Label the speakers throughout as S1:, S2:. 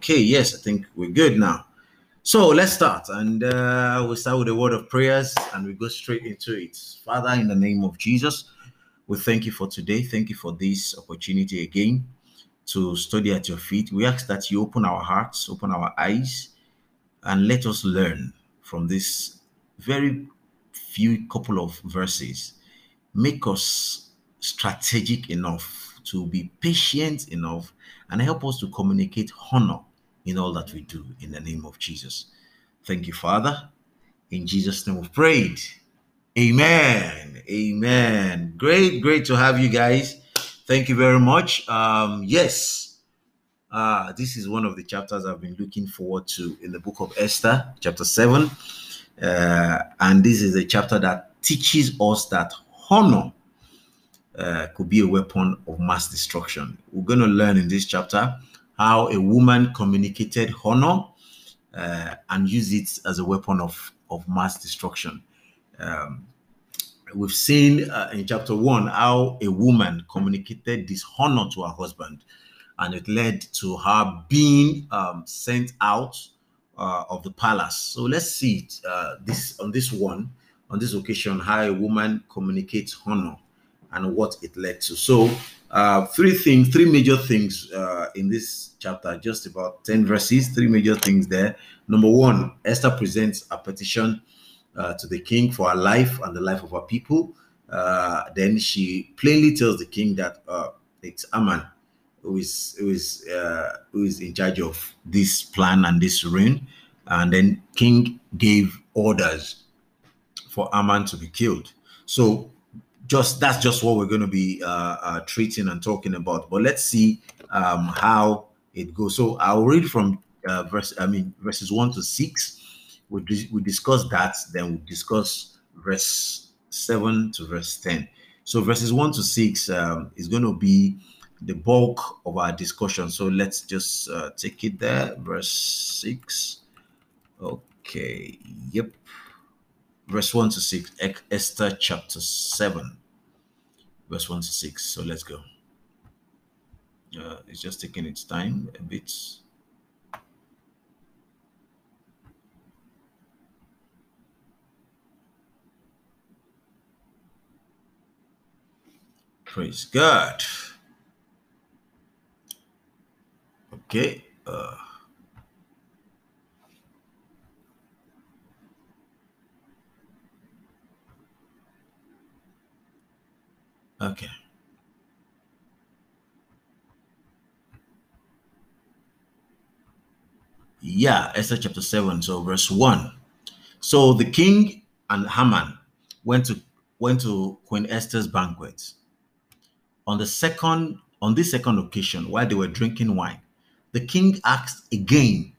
S1: Okay, yes, I think we're good now. So let's start, and uh, we'll start with a word of prayers, and we go straight into it. Father, in the name of Jesus, we thank you for today. Thank you for this opportunity again to study at your feet. We ask that you open our hearts, open our eyes, and let us learn from this very few couple of verses. Make us strategic enough to be patient enough and help us to communicate honor in all that we do in the name of Jesus. Thank you, Father. In Jesus' name we've prayed. Amen. Amen. Great, great to have you guys. Thank you very much. Um, yes, uh, this is one of the chapters I've been looking forward to in the book of Esther, chapter 7. Uh, and this is a chapter that teaches us that honor uh, could be a weapon of mass destruction. We're going to learn in this chapter how a woman communicated honor uh, and used it as a weapon of, of mass destruction. Um, we've seen uh, in chapter one how a woman communicated dishonor to her husband, and it led to her being um, sent out uh, of the palace. So let's see it, uh, this on this one, on this occasion, how a woman communicates honor and what it led to. So, uh, three things, three major things uh, in this chapter, just about 10 verses, three major things there. Number one, Esther presents a petition uh, to the king for her life and the life of her people. Uh, then she plainly tells the king that uh, it's Aman who is who is uh, who is in charge of this plan and this reign. And then king gave orders for Aman to be killed. So just that's just what we're going to be uh, uh, treating and talking about. But let's see um, how it goes. So I'll read from uh, verse, I mean, verses one to six. We we discuss that, then we discuss verse seven to verse ten. So verses one to six um, is going to be the bulk of our discussion. So let's just uh, take it there. Verse six. Okay. Yep. Verse one to six. Esther chapter seven verse 1 to 6. So let's go. Uh, it's just taking its time a bit. Praise God. Okay. Uh, Okay. Yeah, Esther chapter 7, so verse 1. So the king and Haman went to went to Queen Esther's banquet. On the second, on this second occasion, while they were drinking wine, the king asked again.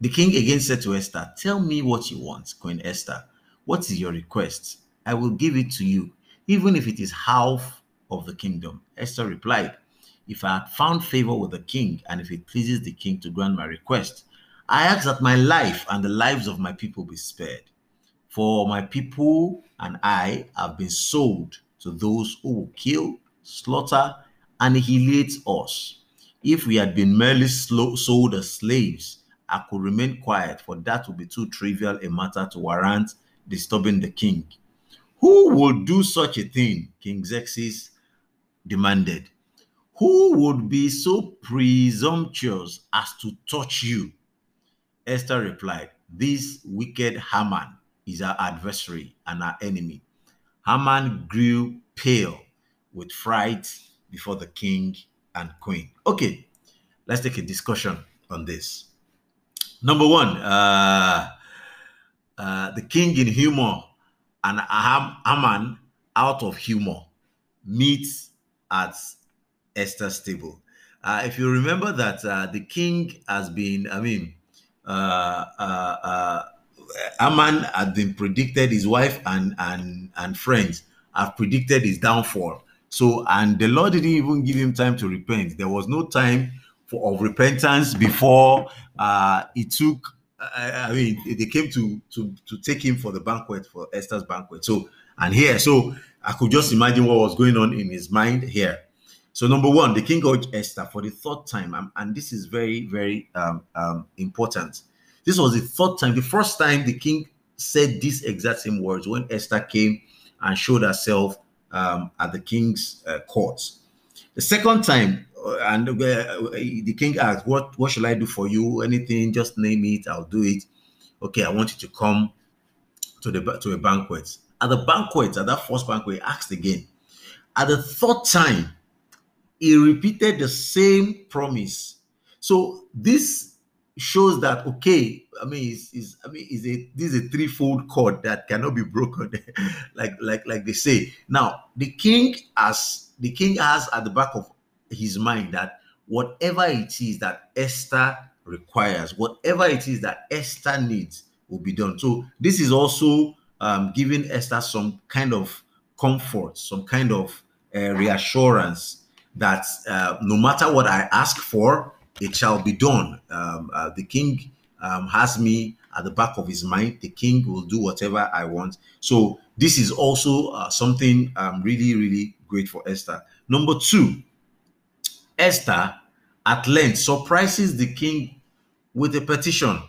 S1: The king again said to Esther, Tell me what you want, Queen Esther. What is your request? I will give it to you even if it is half of the kingdom. Esther replied, If I had found favor with the king, and if it pleases the king to grant my request, I ask that my life and the lives of my people be spared. For my people and I have been sold to those who will kill, slaughter, and annihilate us. If we had been merely sold as slaves, I could remain quiet, for that would be too trivial a matter to warrant disturbing the king. Who would do such a thing? King Xerxes demanded. Who would be so presumptuous as to touch you? Esther replied, This wicked Haman is our adversary and our enemy. Haman grew pale with fright before the king and queen. Okay, let's take a discussion on this. Number one, uh, uh, the king in humor and Haman, out of humor, meets at Esther's table. Uh, if you remember that uh, the king has been, I mean, uh, uh, uh had been predicted, his wife and and and friends have predicted his downfall. So, and the Lord didn't even give him time to repent. There was no time for of repentance before uh, he took I, I, mean, they came to to to take him for the banquet for Esther's banquet. So and here, so I could just imagine what was going on in his mind here. So number one, the king urged Esther for the third time, and this is very, very um, um, important. This was the third time. The first time the king said these exact same words when Esther came and showed herself um, at the king's uh, courts. The second time, and uh, the king asked, "What what shall I do for you? Anything? Just name it. I'll do it." Okay, I want you to come to the to a banquet. At the banquet, at that first banquet, he asked again. At the third time, he repeated the same promise. So this shows that okay i mean is is i mean is a this is a threefold cord that cannot be broken like like like they say now the king has the king has at the back of his mind that whatever it is that esther requires whatever it is that esther needs will be done so this is also um, giving esther some kind of comfort some kind of uh, reassurance that uh, no matter what i ask for it shall be done. Um, uh, the king um, has me at the back of his mind. The king will do whatever I want. So this is also uh, something um, really, really great for Esther. Number two, Esther at length surprises the king with a petition,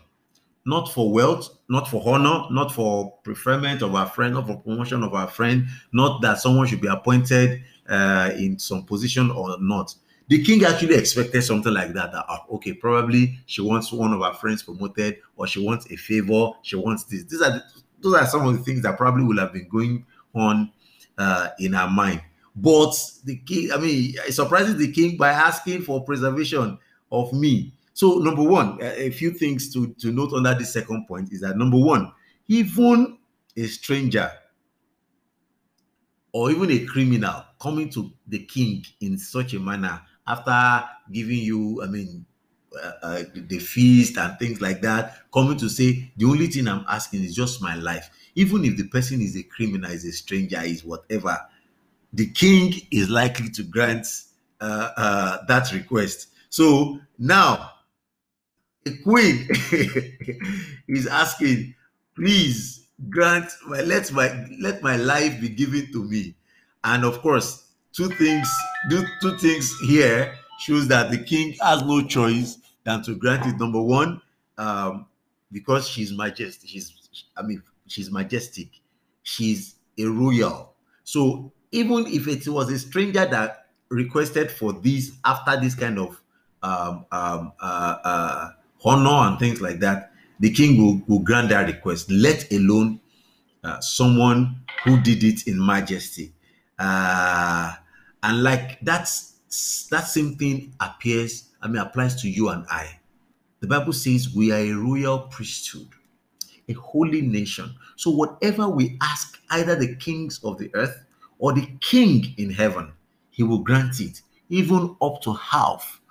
S1: not for wealth, not for honor, not for preferment of our friend, not for promotion of our friend, not that someone should be appointed uh, in some position or not the king actually expected something like that. That uh, okay, probably she wants one of her friends promoted, or she wants a favor. She wants this. These are those are some of the things that probably will have been going on uh, in her mind. But the king, I mean, it surprises the king by asking for preservation of me. So number one, a few things to to note under this second point is that number one, even a stranger or even a criminal coming to the king in such a manner after giving you, I mean, uh, uh, the feast and things like that, coming to say, the only thing I'm asking is just my life. Even if the person is a criminal, is a stranger, is whatever, the king is likely to grant uh, uh that request. So now, the queen is asking, please grant my let my let my life be given to me. And of course, two things do two things here shows that the king has no choice than to grant it number one um because she's majestic she's i mean she's majestic she's a royal so even if it was a stranger that requested for this after this kind of um, um, uh, uh, honor and things like that, the king will, will grant that request, let alone uh, someone who did it in majesty. Uh, and like that's that same thing appears, I mean, applies to you and I. The Bible says we are a royal priesthood, a holy nation. So whatever we ask, either the kings of the earth or the king in heaven, he will grant it, even up to half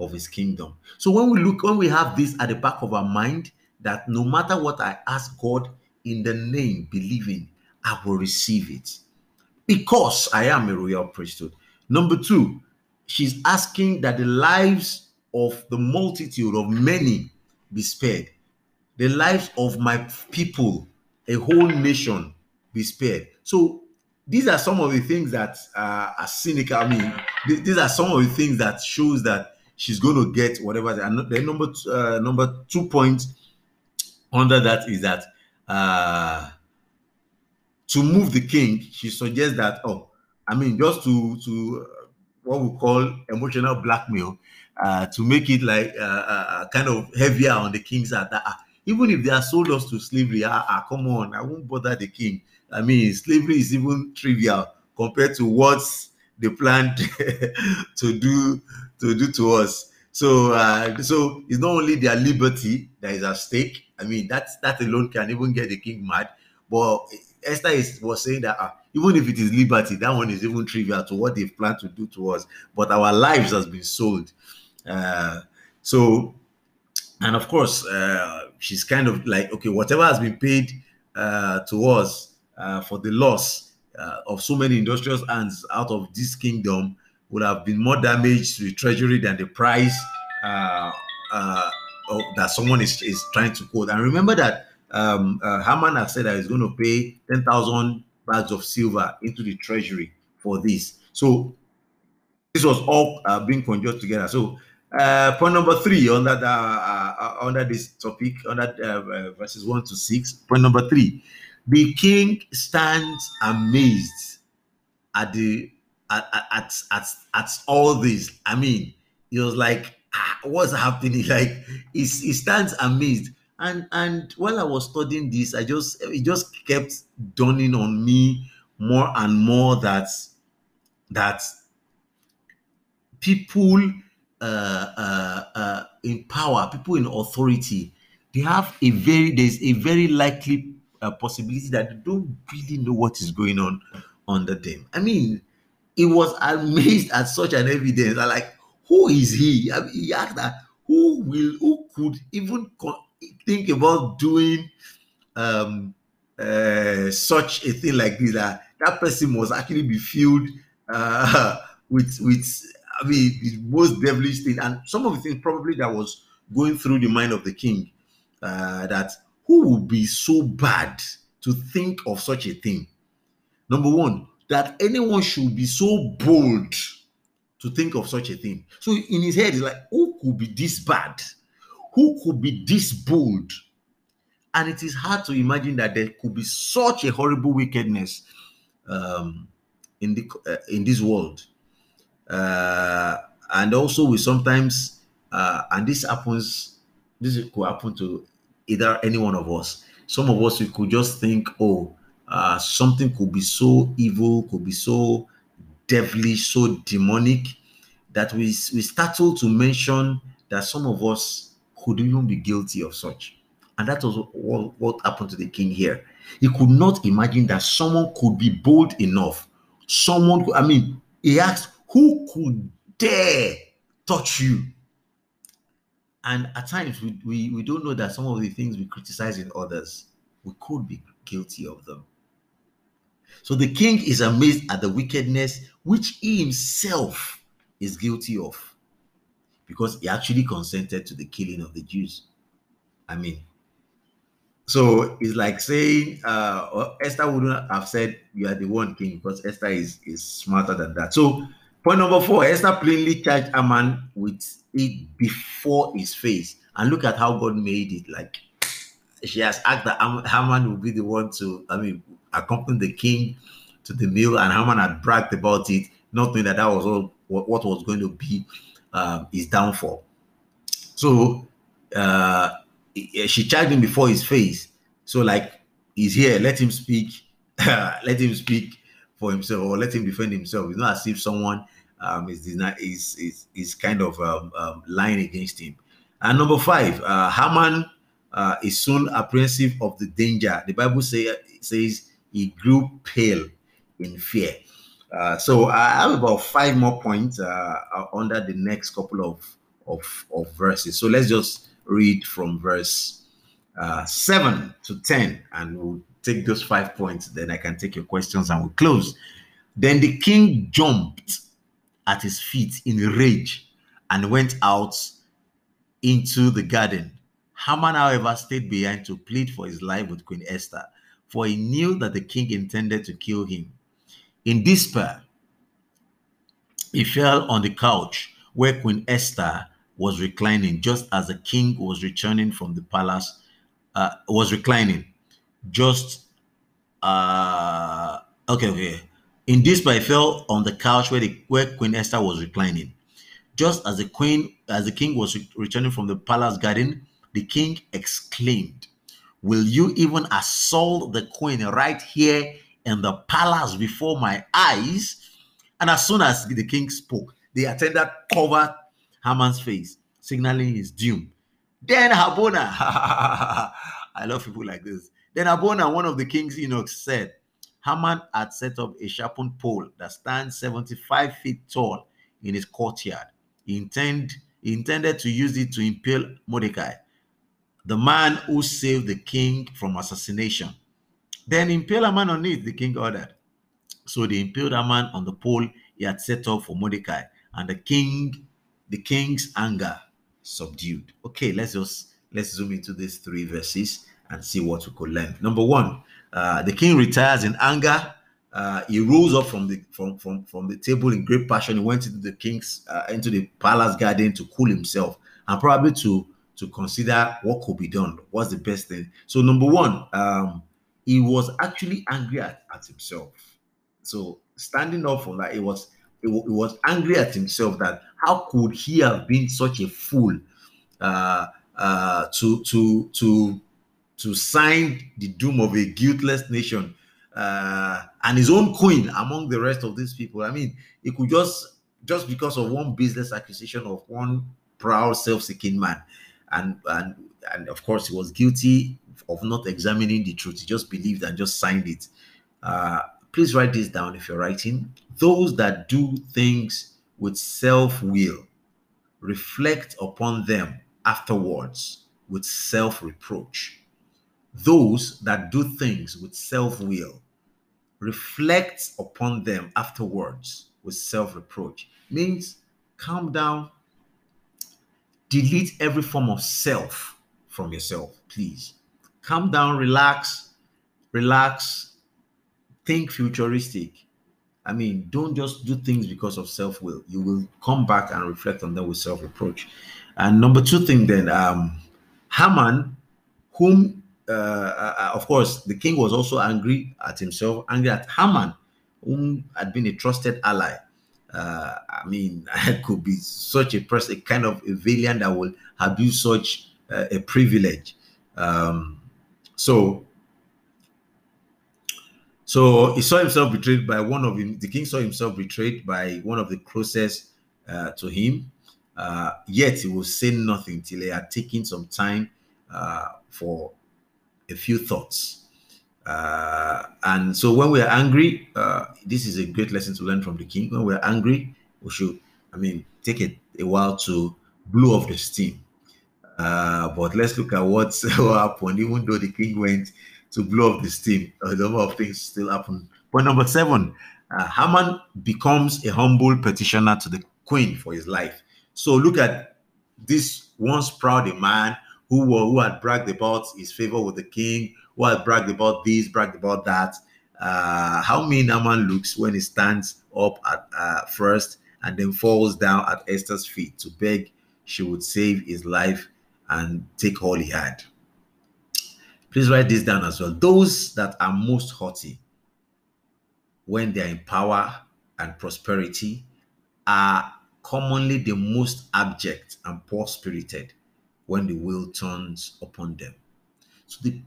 S1: of his kingdom. So when we look, when we have this at the back of our mind, that no matter what I ask God in the name, believing, I will receive it because I am a royal priesthood. Number two, she's asking that the lives of the multitude of many be spared, the lives of my people, a whole nation be spared. So these are some of the things that uh, are cynical. I mean, th- these are some of the things that shows that she's going to get whatever. And the number uh, number two point under that is that uh, to move the king, she suggests that, oh, I mean, just to to uh, what we call emotional blackmail, uh, to make it like uh, kind of heavier on the king's heart. Uh, even if they are sold us to slavery, ah, ah, come on, I won't bother the king. I mean, slavery is even trivial compared to what they planned to do to do to us. So, uh, so it's not only their liberty that is at stake. I mean, that that alone can even get the king mad. But Esther is, was saying that uh, even if it is liberty, that one is even trivial to what they've planned to do to us. But our lives has been sold. Uh, so, and of course, uh, she's kind of like, okay, whatever has been paid uh, to us uh, for the loss uh, of so many industrious hands out of this kingdom would have been more damage to the treasury than the price uh, that someone is, is trying to quote. And remember that um, uh, Haman has said that he's going to pay 10,000 bags of silver into the treasury for this. So this was all uh, being conjured together. So uh, point number three under the, uh, uh, under this topic, under uh, verses one to six. Point number three: the king stands amazed at the at at at, at all this. I mean, he was like, ah, "What's happening?" Like he, he stands amazed. And and while I was studying this, I just it just kept dawning on me more and more that that people uh, uh, uh, in power, people in authority, they have a very there's a very likely uh, possibility that they don't really know what is going on under them. I mean, he was amazed at such an evidence. I like, who is he? I mean, he asked that who will who could even think about doing um uh, such a thing like this that that person must actually be filled uh, with with I mean the most devilish thing and some of the things probably that was going through the mind of the king uh, that who would be so bad to think of such a thing? Number one that anyone should be so bold to think of such a thing. So in his head he's like who could be this bad? Who could be this bold? And it is hard to imagine that there could be such a horrible wickedness um, in the uh, in this world. Uh, and also we sometimes uh, and this happens this could happen to either any one of us some of us we could just think oh uh, something could be so evil could be so devilish so demonic that we we startle to mention that some of us could even be guilty of such and that was what, what happened to the king here. He could not imagine that someone could be bold enough. Someone, I mean, he asked, Who could dare touch you? And at times, we, we, we don't know that some of the things we criticize in others, we could be guilty of them. So the king is amazed at the wickedness which he himself is guilty of because he actually consented to the killing of the Jews. I mean, so it's like saying uh, Esther wouldn't have said you are the one king because Esther is, is smarter than that. So point number four, Esther plainly charged Haman with it before his face. And look at how God made it. Like she has asked that Haman will be the one to, I mean, accompany the king to the meal, and Haman had bragged about it, not knowing that that was all what, what was going to be uh, his downfall. So uh, she charged him before his face. So like he's here, let him speak, let him speak for himself, or let him defend himself. It's not as if someone um, is is is, is kind of um, um, lying against him. And number five, uh, Haman uh, is soon apprehensive of the danger. The Bible say, says he grew pale in fear. Uh, so I have about five more points uh, under the next couple of, of, of verses. So let's just read from verse uh, 7 to 10, and we'll take those five points. Then I can take your questions and we'll close. Then the king jumped at his feet in rage and went out into the garden. Haman, however, stayed behind to plead for his life with Queen Esther, for he knew that the king intended to kill him. In despair, he fell on the couch where Queen Esther was reclining just as the king was returning from the palace, uh, was reclining. Just, uh, okay, okay. In this, I fell on the couch where, the, where Queen Esther was reclining. Just as the queen, as the king was re- returning from the palace garden, the king exclaimed, Will you even assault the queen right here in the palace before my eyes? And as soon as the king spoke, the attendant covered Haman's face, signaling his doom. Then Harbona, I love people like this. Then Harbona, one of the king's eunuchs, said, Haman had set up a sharpened pole that stands 75 feet tall in his courtyard. He, intend, he intended to use it to impale Mordecai, the man who saved the king from assassination. Then impale a man on it, the king ordered. So they impaled a man on the pole he had set up for Mordecai, and the king the king's anger subdued. Okay, let's just let's zoom into these three verses and see what we could learn. Number one, uh, the king retires in anger. Uh, he rose up from the from, from from the table in great passion. He went into the king's uh, into the palace garden to cool himself and probably to to consider what could be done. What's the best thing? So number one, um, he was actually angry at, at himself. So standing up for that, it was he was angry at himself that how could he have been such a fool uh, uh, to to to to sign the doom of a guiltless nation uh, and his own queen among the rest of these people. I mean, he could just just because of one business acquisition of one proud, self-seeking man, and and and of course he was guilty of not examining the truth. He just believed and just signed it. Uh, please write this down if you're writing. Those that do things with self-will reflect upon them afterwards with self-reproach. Those that do things with self-will reflect upon them afterwards with self-reproach. Means calm down. Delete every form of self from yourself please. Calm down relax relax think futuristic. I mean don't just do things because of self-will. You will come back and reflect on them with self-reproach. And number two thing then um haman whom uh, uh, of course, the king was also angry at himself, angry at Haman, whom had been a trusted ally. Uh, I mean, I could be such a person, a kind of a villain that will abuse such uh, a privilege. Um, so, so he saw himself betrayed by one of him. The king saw himself betrayed by one of the closest uh, to him. Uh, yet he will say nothing till he had taken some time for a few thoughts. Uh, and so when we are angry, uh, this is a great lesson to learn from the king. When we're angry, we should, I mean, take it a while to blow off the steam. Uh, but let's look at what happened, even though the king went to blow off the steam, a number of things still happen. Point number seven, uh, Haman becomes a humble petitioner to the queen for his life. So look at this once proud a man who were, who had bragged about his favor with the king, who had bragged about this, bragged about that. Uh, how mean Haman looks when he stands up at uh, first and then falls down at Esther's feet to beg she would save his life and take all he had. Please write this down as well. Those that are most haughty when they're in power and prosperity are commonly the most abject and poor spirited when the will turns upon them. So the,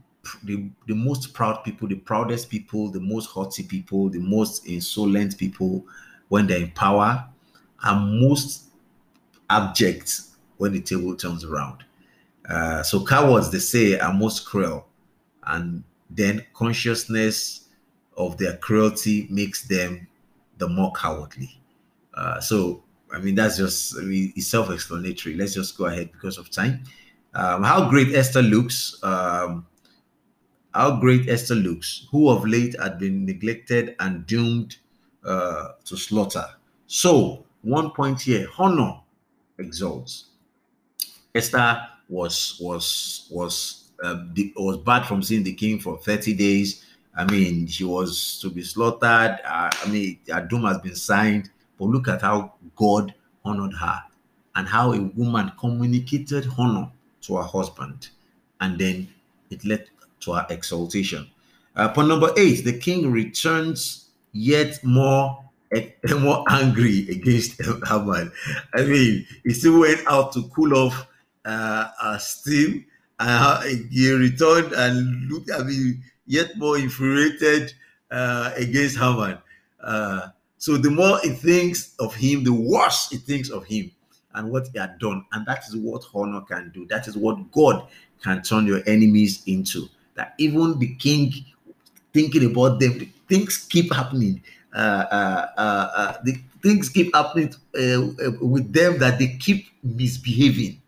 S1: the, the most proud people, the proudest people, the most haughty people, the most insolent people, when they're in power, are most abject when the table turns around. Uh, so cowards, they say, are most cruel, and then consciousness of their cruelty makes them the more cowardly. Uh, so I mean, that's just I mean, it's self-explanatory. Let's just go ahead because of time. Um, how great Esther looks. Um, how great Esther looks, who of late had been neglected and doomed uh, to slaughter. So, one point here: honor exalts. Esther was was was uh, the, was bad from seeing the king for thirty days. I mean, she was to be slaughtered. Uh, I mean, her doom has been signed. But look at how God honored her and how a woman communicated honor to her husband. And then it led to her exaltation. Uh, point number eight the king returns yet more more angry against Haman. I mean, he still went out to cool off uh, steam, and he returned and looked. I mean, yet more infuriated uh, against Haman. Uh, so the more he thinks of him, the worse he thinks of him and what he had done. And that is what honor can do. That is what God can turn your enemies into. That even the king thinking about them, things keep happening. Uh, uh, uh, uh the things keep happening uh, uh, with them that they keep misbehaving.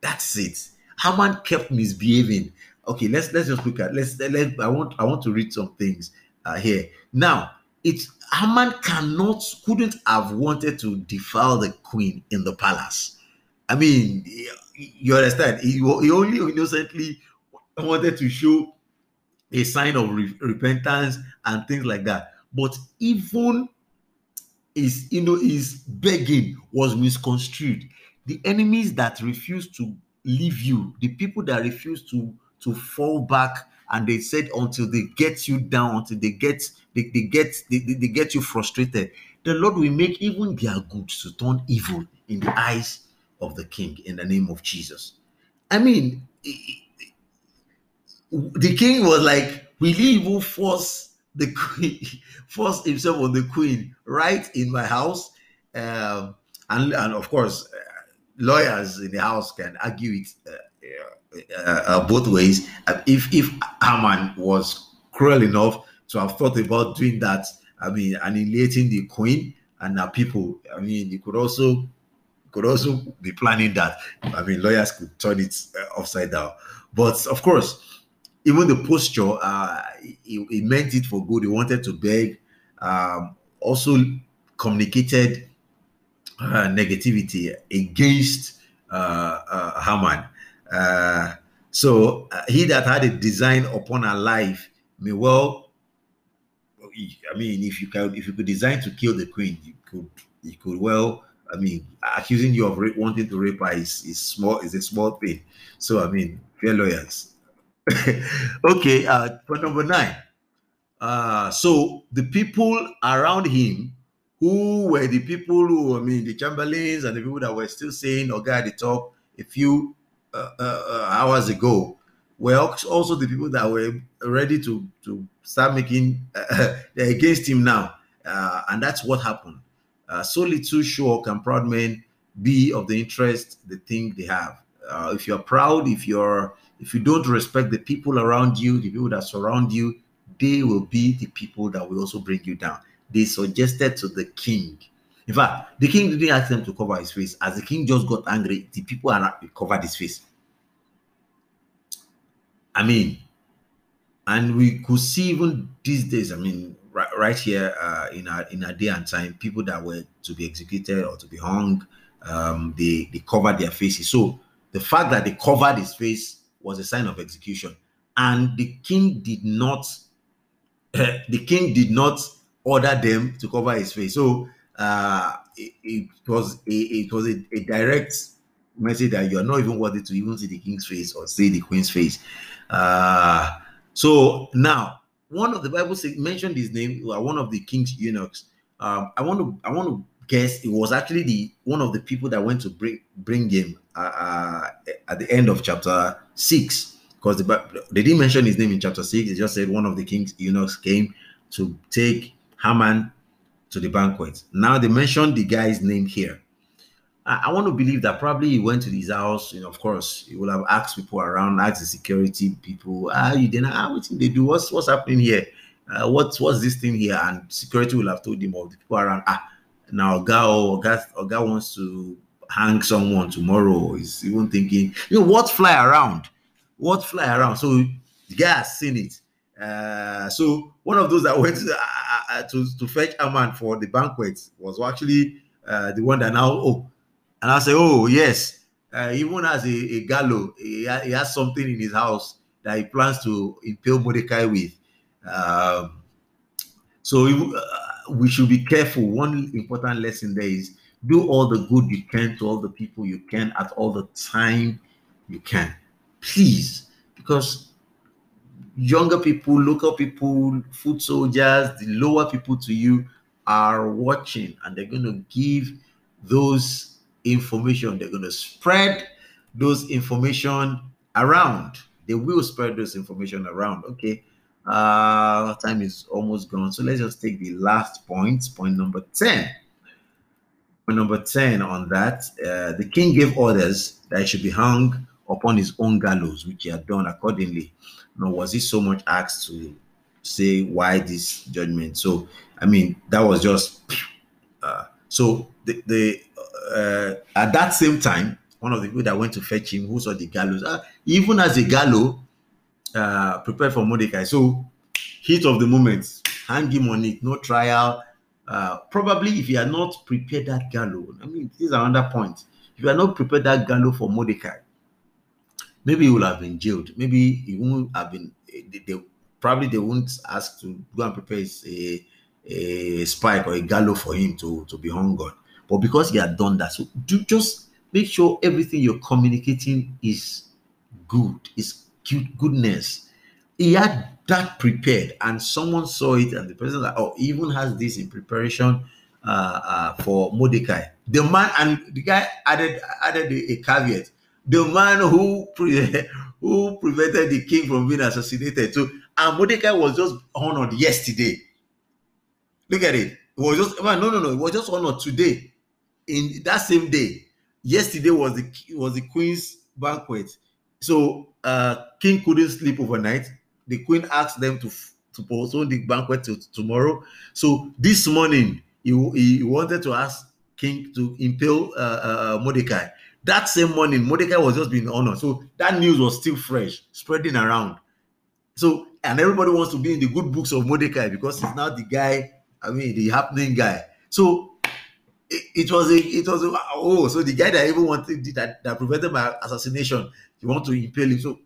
S1: That's it. Haman kept misbehaving. Okay, let's let's just look at let's let I want I want to read some things here now it's Haman cannot, couldn't have wanted to defile the queen in the palace. I mean, you understand? He, he only innocently wanted to show a sign of re- repentance and things like that. but even his you know his begging was misconstrued. The enemies that refuse to leave you, the people that refuse to to fall back and they said until they get you down, until they get they, they get they, they get you frustrated, the Lord will make even their goods to turn evil in the eyes of the king in the name of Jesus. I mean, the king was like, Will he even force the queen, force himself on the queen right in my house? Um, and, and of course, uh, lawyers in the house can argue it uh, uh, uh both ways. if if Haman was cruel enough to have thought about doing that, I mean, annihilating the queen and her people, I mean, he could also could also be planning that. I mean, lawyers could turn it uh, upside down. But of course, even the posture, uh, he, he, meant it for good. He wanted to beg. Um, also communicated uh, negativity against uh, uh, Haman. Uh, so uh, he that had a design upon her life may well. I mean, if you can, if you could design to kill the queen, you could, you could well. I mean, accusing you of wanting to rape her is, is small, is a small thing. So I mean, fair lawyers okay, uh, number nine. Uh, so the people around him, who were the people who, I mean, the Chamberlains and the people that were still saying "Okay," at the top a few uh, uh, uh, hours ago, were also the people that were ready to to start making uh, against him now, uh, and that's what happened. Uh, so little sure can proud men be of the interest they think they have. Uh, if you're proud, if you're if you don't respect the people around you, the people that surround you, they will be the people that will also bring you down. They suggested to the king. In fact, the king didn't ask them to cover his face. As the king just got angry, the people around covered his face. I mean, and we could see even these days. I mean, right, right here uh, in our in our day and time, people that were to be executed or to be hung, um, they they covered their faces. So the fact that they covered his face was a sign of execution. And the king did not, uh, the king did not order them to cover his face. So uh, it, it was a, it was a, a, direct message that you are not even worthy to even see the king's face or see the queen's face. Uh, so now, one of the Bible say, mentioned his name, uh, one of the king's eunuchs. Um, I want to I want to guess it was actually the one of the people that went to bring bring him uh, uh, at the end of chapter six, because the, they didn't mention his name in chapter six. They just said one of the king's eunuchs came to take Haman to the banquet. Now they mentioned the guy's name here. I, I want to believe that probably he went to his house. Know, of course, he will have asked people around, asked the security people, "Ah, you didn't? Ah, what they do? What's what's happening here? Uh, what's what's this thing here?" And security will have told him of the people around. Ah, now Oga, Oga, Oga wants to hang someone tomorrow. He's even thinking, you know, what fly around? What fly around? So the guy has seen it. Uh, so one of those that went to, uh, uh to, to fetch a man for the banquet was actually uh, the one that now, oh, and I say, oh, yes, uh, even as a, a he, he, has something in his house that he plans to impale Mordecai with. Um, so uh, we should be careful. One important lesson there is do all the good you can to all the people you can at all the time you can. Please, because younger people, local people, foot soldiers, the lower people to you are watching and they're going to give those information. They're going to spread those information around. They will spread those information around. Okay. Uh time is almost gone. So let's just take the last point, point number 10 Point number 10 on that, uh, the king gave orders that he should be hung upon his own gallows, which he had done accordingly. Nor was he so much asked to say why this judgment. So, I mean, that was just uh, so the, the uh, at that same time, one of the people that went to fetch him, who saw the gallows, uh, even as a gallows uh, prepared for Mordecai. So, heat of the moment, hang him on it, no trial, uh, probably if you are not prepared that gallows, I mean, this is another point. If you are not prepared that gallows for Mordecai, maybe he will have been jailed. Maybe he won't have been. They, they probably they won't ask to go and prepare a, a spike or a gallows for him to, to be hung on. But because he had done that, so do just make sure everything you're communicating is good, is good, goodness. He had that prepared, and someone saw it, and the person like, oh, even has this in preparation uh, uh, for Mordecai. The man and the guy added added a, a caveat. The man who pre- who prevented the king from being assassinated. So, and Mordecai was just honored yesterday. Look at it. It was just no, no, no. It was just honored today. In that same day, yesterday was the was the queen's banquet. So, uh, king couldn't sleep overnight. The queen asked them to to postpone the banquet to tomorrow. So this morning, he, he wanted to ask king to impale uh, uh, Mordecai. That same morning, Mordecai was just being honored. So that news was still fresh, spreading around. So, and everybody wants to be in the good books of Mordecai because he's now the guy, I mean, the happening guy. So it, it was a, it was a, oh, so the guy that even wanted that, that prevented my assassination, you want to impale him. So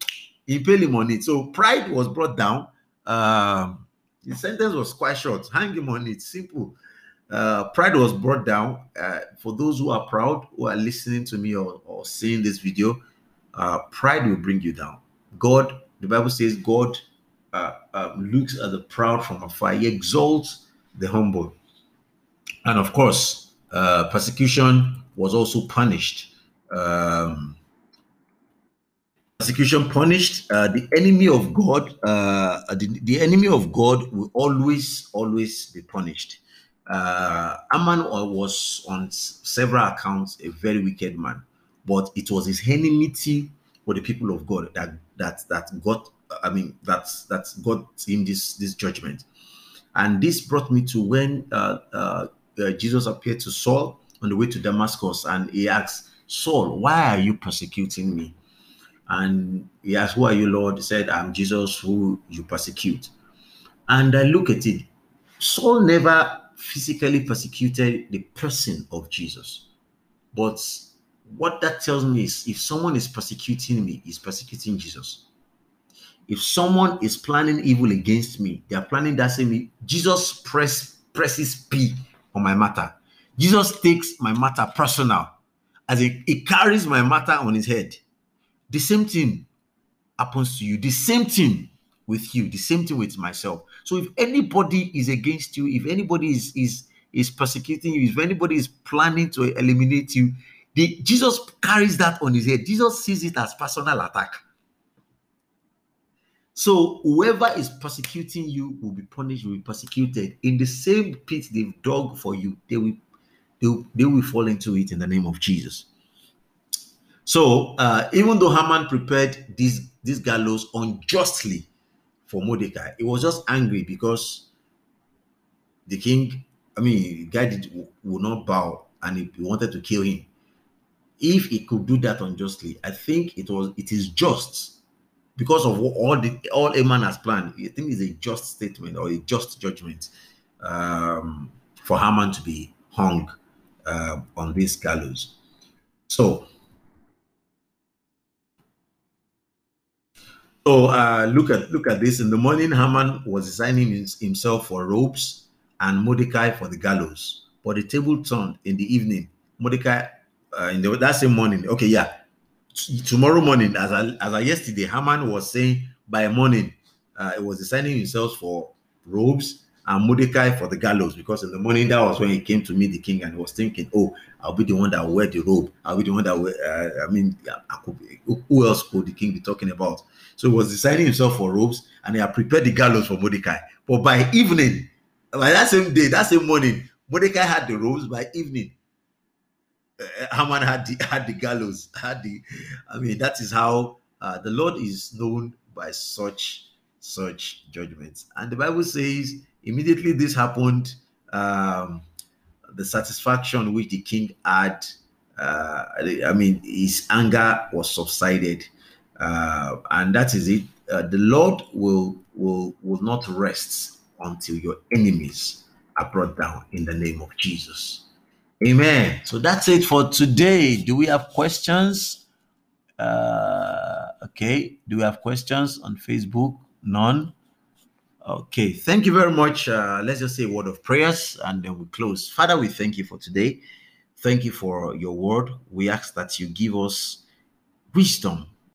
S1: impale him on it. So pride was brought down. Um, the sentence was quite short. Hang him on it. Simple. Uh, pride was brought down. Uh, for those who are proud, who are listening to me or, or seeing this video, uh, pride will bring you down. God, the Bible says, God uh, um, looks at the proud from afar. He exalts the humble. And of course, uh, persecution was also punished. Um, persecution punished. Uh, the enemy of God, the, the enemy of God will always, always be punished uh, Aman was on several accounts a very wicked man, but it was his enmity for the people of God that that that got I mean that's that that got him this this judgment, and this brought me to when uh, Jesus appeared to Saul on the way to Damascus, and he asked Saul, "Why are you persecuting me?" And he asked, "Who are you, Lord?" He said, "I'm Jesus, who you persecute." And I look at it. Saul never physically persecuted the person of Jesus. But what that tells me is if someone is persecuting me, is persecuting Jesus. If someone is planning evil against me, they are planning that same. Jesus press presses P on my matter. Jesus takes my matter personal, as he, he carries my matter on his head. The same thing happens to you. The same thing with you. The same thing with myself. So if anybody is against you, if anybody is is is persecuting you, if anybody is planning to eliminate you, the, Jesus carries that on his head. Jesus sees it as personal attack. So whoever is persecuting you will be punished, will be persecuted in the same pit they've dug for you. They will, they will, they will fall into it in the name of Jesus. So uh, even though Haman prepared this this gallows unjustly, for Mordecai. He was just angry because the king, I mean, the guy did, would not bow and he wanted to kill him. If he could do that unjustly, I think it was it is just because of all the all a man has planned. I think it's a just statement or a just judgment um, for Haman to be hung uh, on this gallows. So So uh, look at look at this. In the morning, Haman was designing his, himself for ropes and Mordecai for the gallows. But the table turned in the evening. Mordecai uh, in the, that same morning. Okay, yeah. Tomorrow morning, as I, as I yesterday, Haman was saying by morning, uh, it was designing himself for robes and Mordecai for the gallows because in the morning that was when he came to meet the king and he was thinking, oh, I'll be the one that will wear the robe. I'll be the one that will. Uh, I mean, I could, who else could the king be talking about? So he was deciding himself for robes and he had prepared the gallows for Mordecai. But by evening, by that same day, that same morning, Mordecai had the robes. By evening, uh, Haman had the had the gallows. Had the, I mean, that is how uh, the Lord is known by such such judgments. And the Bible says immediately this happened, um, the satisfaction which the king had, uh, I mean, his anger was subsided, uh, and that is it. Uh, the Lord will will will not rest until your enemies are brought down in the name of Jesus. Amen. So that's it for today. Do we have questions? Uh, okay. Do we have questions on Facebook? None. Okay, thank you very much. Uh, let's just say a word of prayers and then we close. Father, we thank you for today. Thank you for your word. We ask that you give us wisdom